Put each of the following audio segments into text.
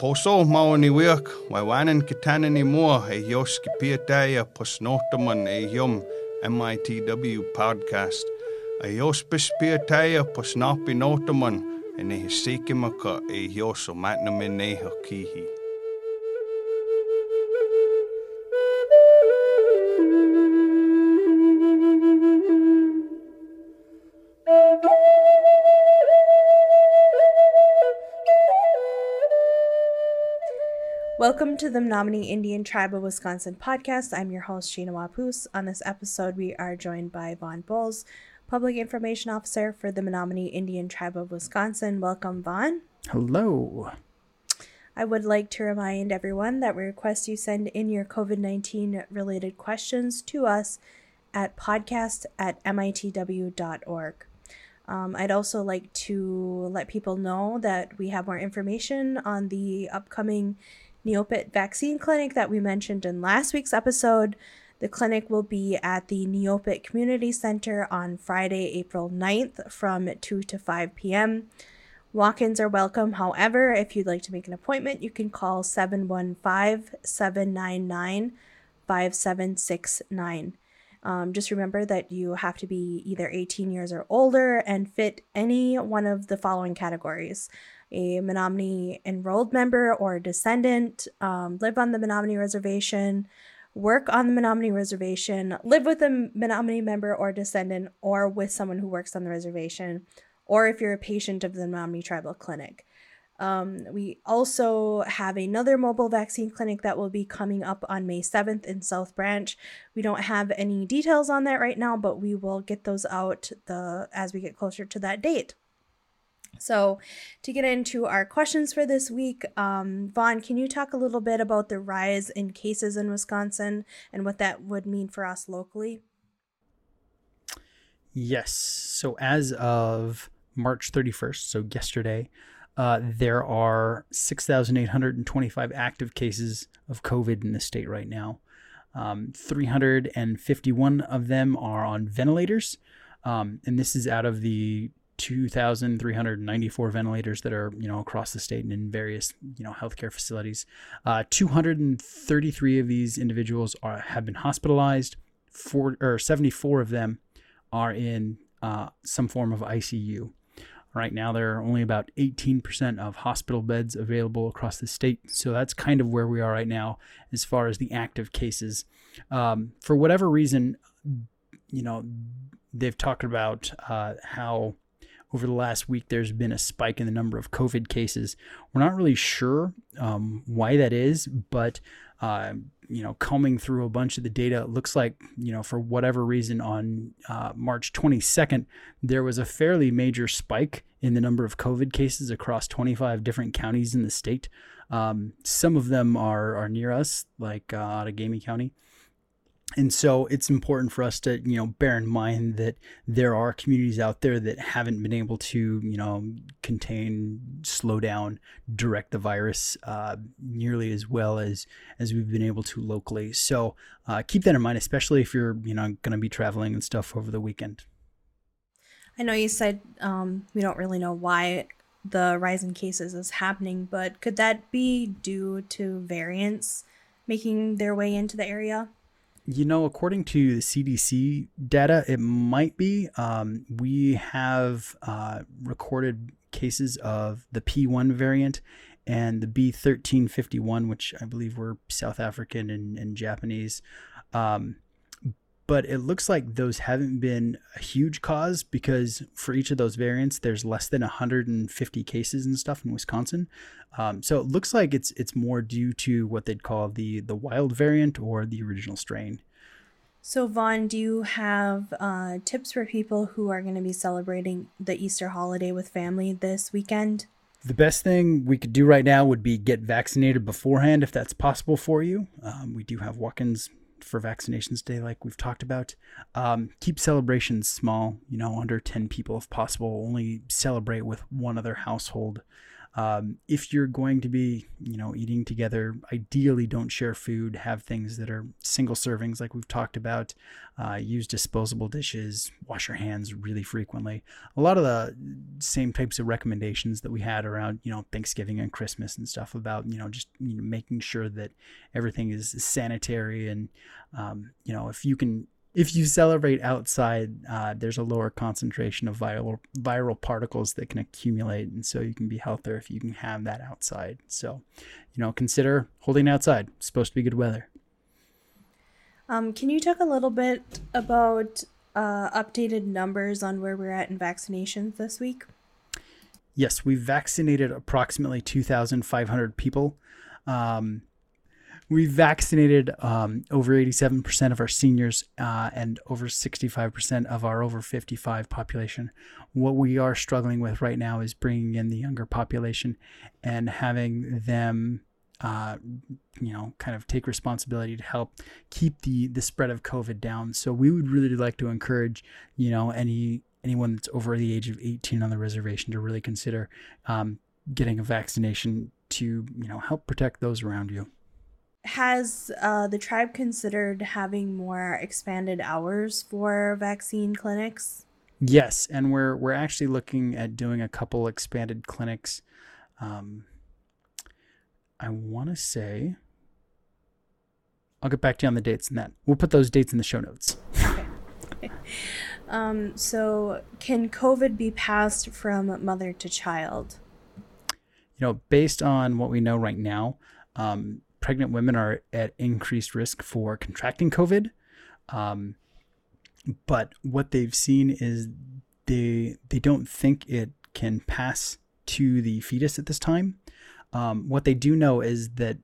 Poso mauni wirk, vai wanen kitanani more, a yoski piataya posnotaman a yum MITW podcast. A yospis piataya posnapi notaman, and a hisikimaka a yoso matnamin a kihi. Welcome to the Menominee Indian Tribe of Wisconsin podcast. I'm your host, Sheena Wapus. On this episode, we are joined by Vaughn Bowles, Public Information Officer for the Menominee Indian Tribe of Wisconsin. Welcome, Vaughn. Hello. I would like to remind everyone that we request you send in your COVID 19 related questions to us at podcast at mitw.org. Um, I'd also like to let people know that we have more information on the upcoming Neopit vaccine clinic that we mentioned in last week's episode. The clinic will be at the Neopit Community Center on Friday, April 9th from 2 to 5 p.m. Walk ins are welcome. However, if you'd like to make an appointment, you can call 715 799 5769. Um, just remember that you have to be either 18 years or older and fit any one of the following categories a Menominee enrolled member or descendant, um, live on the Menominee Reservation, work on the Menominee Reservation, live with a Menominee member or descendant, or with someone who works on the reservation, or if you're a patient of the Menominee Tribal Clinic. Um, we also have another mobile vaccine clinic that will be coming up on May 7th in South Branch. We don't have any details on that right now, but we will get those out the as we get closer to that date. So, to get into our questions for this week, um, Vaughn, can you talk a little bit about the rise in cases in Wisconsin and what that would mean for us locally? Yes. So, as of March 31st, so yesterday, uh, there are 6,825 active cases of COVID in the state right now. Um, 351 of them are on ventilators. Um, and this is out of the 2,394 ventilators that are, you know, across the state and in various, you know, healthcare facilities. Uh, 233 of these individuals are have been hospitalized. Four or 74 of them are in uh, some form of ICU. Right now, there are only about 18% of hospital beds available across the state. So that's kind of where we are right now as far as the active cases. Um, for whatever reason, you know, they've talked about uh, how over the last week there's been a spike in the number of COVID cases. We're not really sure um, why that is, but uh, you know, combing through a bunch of the data, it looks like, you know, for whatever reason on uh, March 22nd, there was a fairly major spike in the number of COVID cases across 25 different counties in the state. Um, some of them are, are near us, like uh, County. And so it's important for us to you know bear in mind that there are communities out there that haven't been able to you know contain slow down direct the virus uh, nearly as well as as we've been able to locally. So uh, keep that in mind especially if you're you know going to be traveling and stuff over the weekend i know you said um, we don't really know why the rise in cases is happening but could that be due to variants making their way into the area you know, according to the CDC data, it might be. Um, we have uh, recorded cases of the P1 variant and the B1351, which I believe were South African and, and Japanese. Um, but it looks like those haven't been a huge cause because for each of those variants, there's less than 150 cases and stuff in Wisconsin. Um, so it looks like it's it's more due to what they'd call the the wild variant or the original strain. So Vaughn, do you have uh, tips for people who are going to be celebrating the Easter holiday with family this weekend? The best thing we could do right now would be get vaccinated beforehand if that's possible for you. Um, we do have walk ins for vaccinations day, like we've talked about. Um, keep celebrations small, you know, under 10 people if possible. Only celebrate with one other household. Um, if you're going to be, you know, eating together, ideally don't share food. Have things that are single servings, like we've talked about. Uh, use disposable dishes. Wash your hands really frequently. A lot of the same types of recommendations that we had around, you know, Thanksgiving and Christmas and stuff about, you know, just you know, making sure that everything is sanitary and, um, you know, if you can if you celebrate outside, uh, there's a lower concentration of viral viral particles that can accumulate, and so you can be healthier if you can have that outside. So, you know, consider holding outside. It's supposed to be good weather. Um, can you talk a little bit about uh, updated numbers on where we're at in vaccinations this week? Yes, we've vaccinated approximately 2,500 people. Um, we vaccinated um, over 87% of our seniors uh, and over 65% of our over 55 population. What we are struggling with right now is bringing in the younger population and having them, uh, you know, kind of take responsibility to help keep the the spread of COVID down. So we would really like to encourage, you know, any anyone that's over the age of 18 on the reservation to really consider um, getting a vaccination to, you know, help protect those around you has uh, the tribe considered having more expanded hours for vaccine clinics? Yes, and we're we're actually looking at doing a couple expanded clinics. Um, I want to say, I'll get back to you on the dates and that. We'll put those dates in the show notes. okay. um, so, can COVID be passed from mother to child? You know, based on what we know right now, um, pregnant women are at increased risk for contracting COVID. Um, but what they've seen is they they don't think it can pass to the fetus at this time. Um, what they do know is that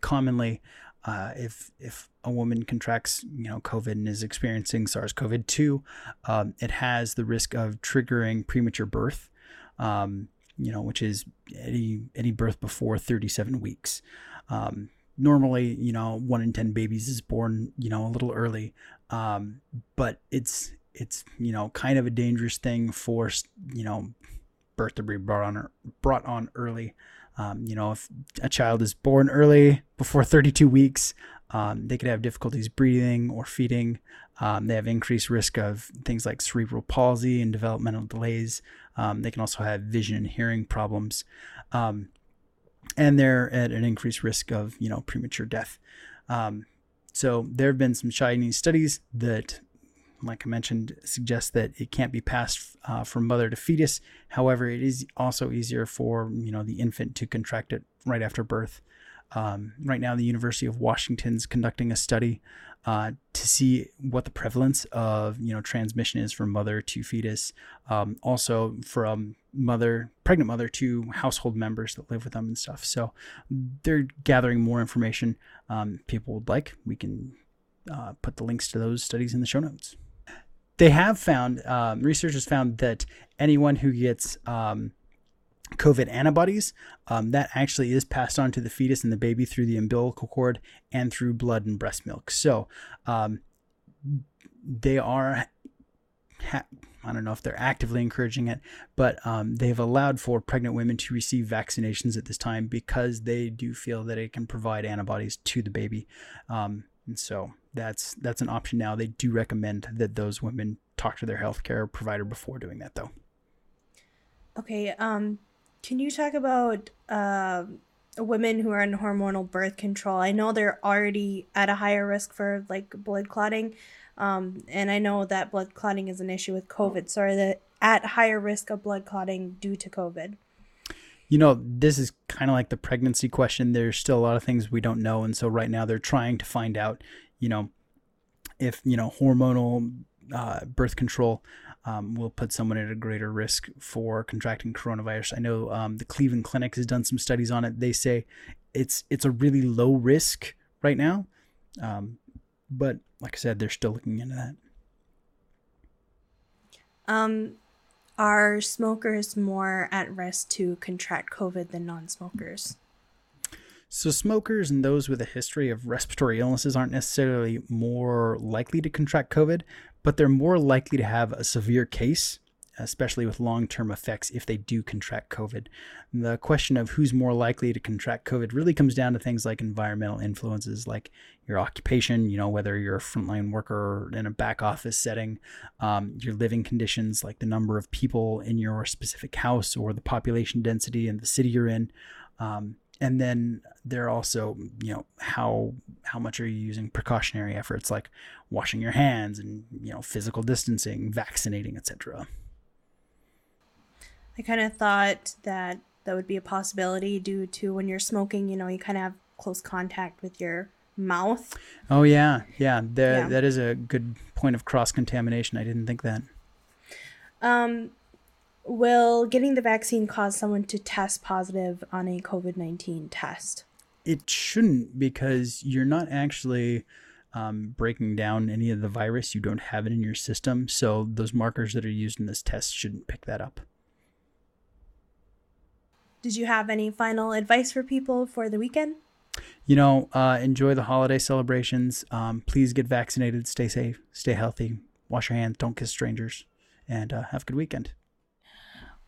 commonly, uh, if if a woman contracts you know COVID and is experiencing SARS-CoV-2, um, it has the risk of triggering premature birth. Um, you know, which is any any birth before 37 weeks. Um, normally, you know, one in 10 babies is born, you know, a little early. Um, but it's, it's, you know, kind of a dangerous thing for, you know, birth to be brought on, brought on early. Um, you know, if a child is born early before 32 weeks, um, they could have difficulties breathing or feeding. Um, they have increased risk of things like cerebral palsy and developmental delays. Um, they can also have vision and hearing problems. And they're at an increased risk of you know premature death. Um, so there have been some Chinese studies that, like I mentioned, suggest that it can't be passed uh, from mother to fetus. However, it is also easier for you know the infant to contract it right after birth. Um, right now, the University of Washington is conducting a study uh, to see what the prevalence of you know transmission is from mother to fetus, um, also from mother, pregnant mother, to household members that live with them and stuff. So they're gathering more information. Um, people would like we can uh, put the links to those studies in the show notes. They have found um, researchers found that anyone who gets um, COVID antibodies, um, that actually is passed on to the fetus and the baby through the umbilical cord and through blood and breast milk. So um, they are, ha- I don't know if they're actively encouraging it, but um, they've allowed for pregnant women to receive vaccinations at this time because they do feel that it can provide antibodies to the baby. Um, and so that's that's an option now. They do recommend that those women talk to their healthcare provider before doing that, though. Okay. Um, can you talk about uh, women who are on hormonal birth control? I know they're already at a higher risk for like blood clotting. Um, and I know that blood clotting is an issue with COVID. So are they at higher risk of blood clotting due to COVID? You know, this is kind of like the pregnancy question. There's still a lot of things we don't know. And so right now they're trying to find out, you know, if, you know, hormonal uh, birth control um, will put someone at a greater risk for contracting coronavirus. I know um, the Cleveland Clinic has done some studies on it. They say it's it's a really low risk right now, um, but like I said, they're still looking into that. Um, are smokers more at risk to contract COVID than non-smokers? So, smokers and those with a history of respiratory illnesses aren't necessarily more likely to contract COVID, but they're more likely to have a severe case especially with long term effects if they do contract COVID. The question of who's more likely to contract COVID really comes down to things like environmental influences, like your occupation, you know, whether you're a frontline worker in a back office setting, um, your living conditions, like the number of people in your specific house or the population density in the city you're in. Um, and then there also you know how how much are you using precautionary efforts like washing your hands and you know physical distancing vaccinating etc i kind of thought that that would be a possibility due to when you're smoking you know you kind of have close contact with your mouth. Oh yeah. Yeah, the, yeah. that is a good point of cross contamination i didn't think that. Um will getting the vaccine cause someone to test positive on a COVID 19 test? It shouldn't because you're not actually um, breaking down any of the virus. You don't have it in your system. So those markers that are used in this test shouldn't pick that up. Did you have any final advice for people for the weekend? You know, uh, enjoy the holiday celebrations. Um, please get vaccinated. Stay safe. Stay healthy. Wash your hands. Don't kiss strangers. And uh, have a good weekend.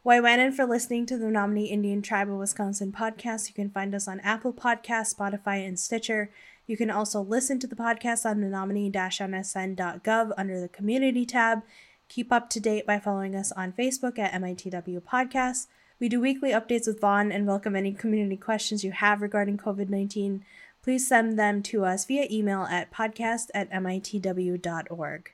Waiwanan for listening to the Menominee Indian Tribe of Wisconsin podcast. You can find us on Apple Podcasts, Spotify, and Stitcher. You can also listen to the podcast on menominee-nsn.gov under the Community tab. Keep up to date by following us on Facebook at MITW Podcasts. We do weekly updates with Vaughn and welcome any community questions you have regarding COVID 19. Please send them to us via email at podcast at mitw.org.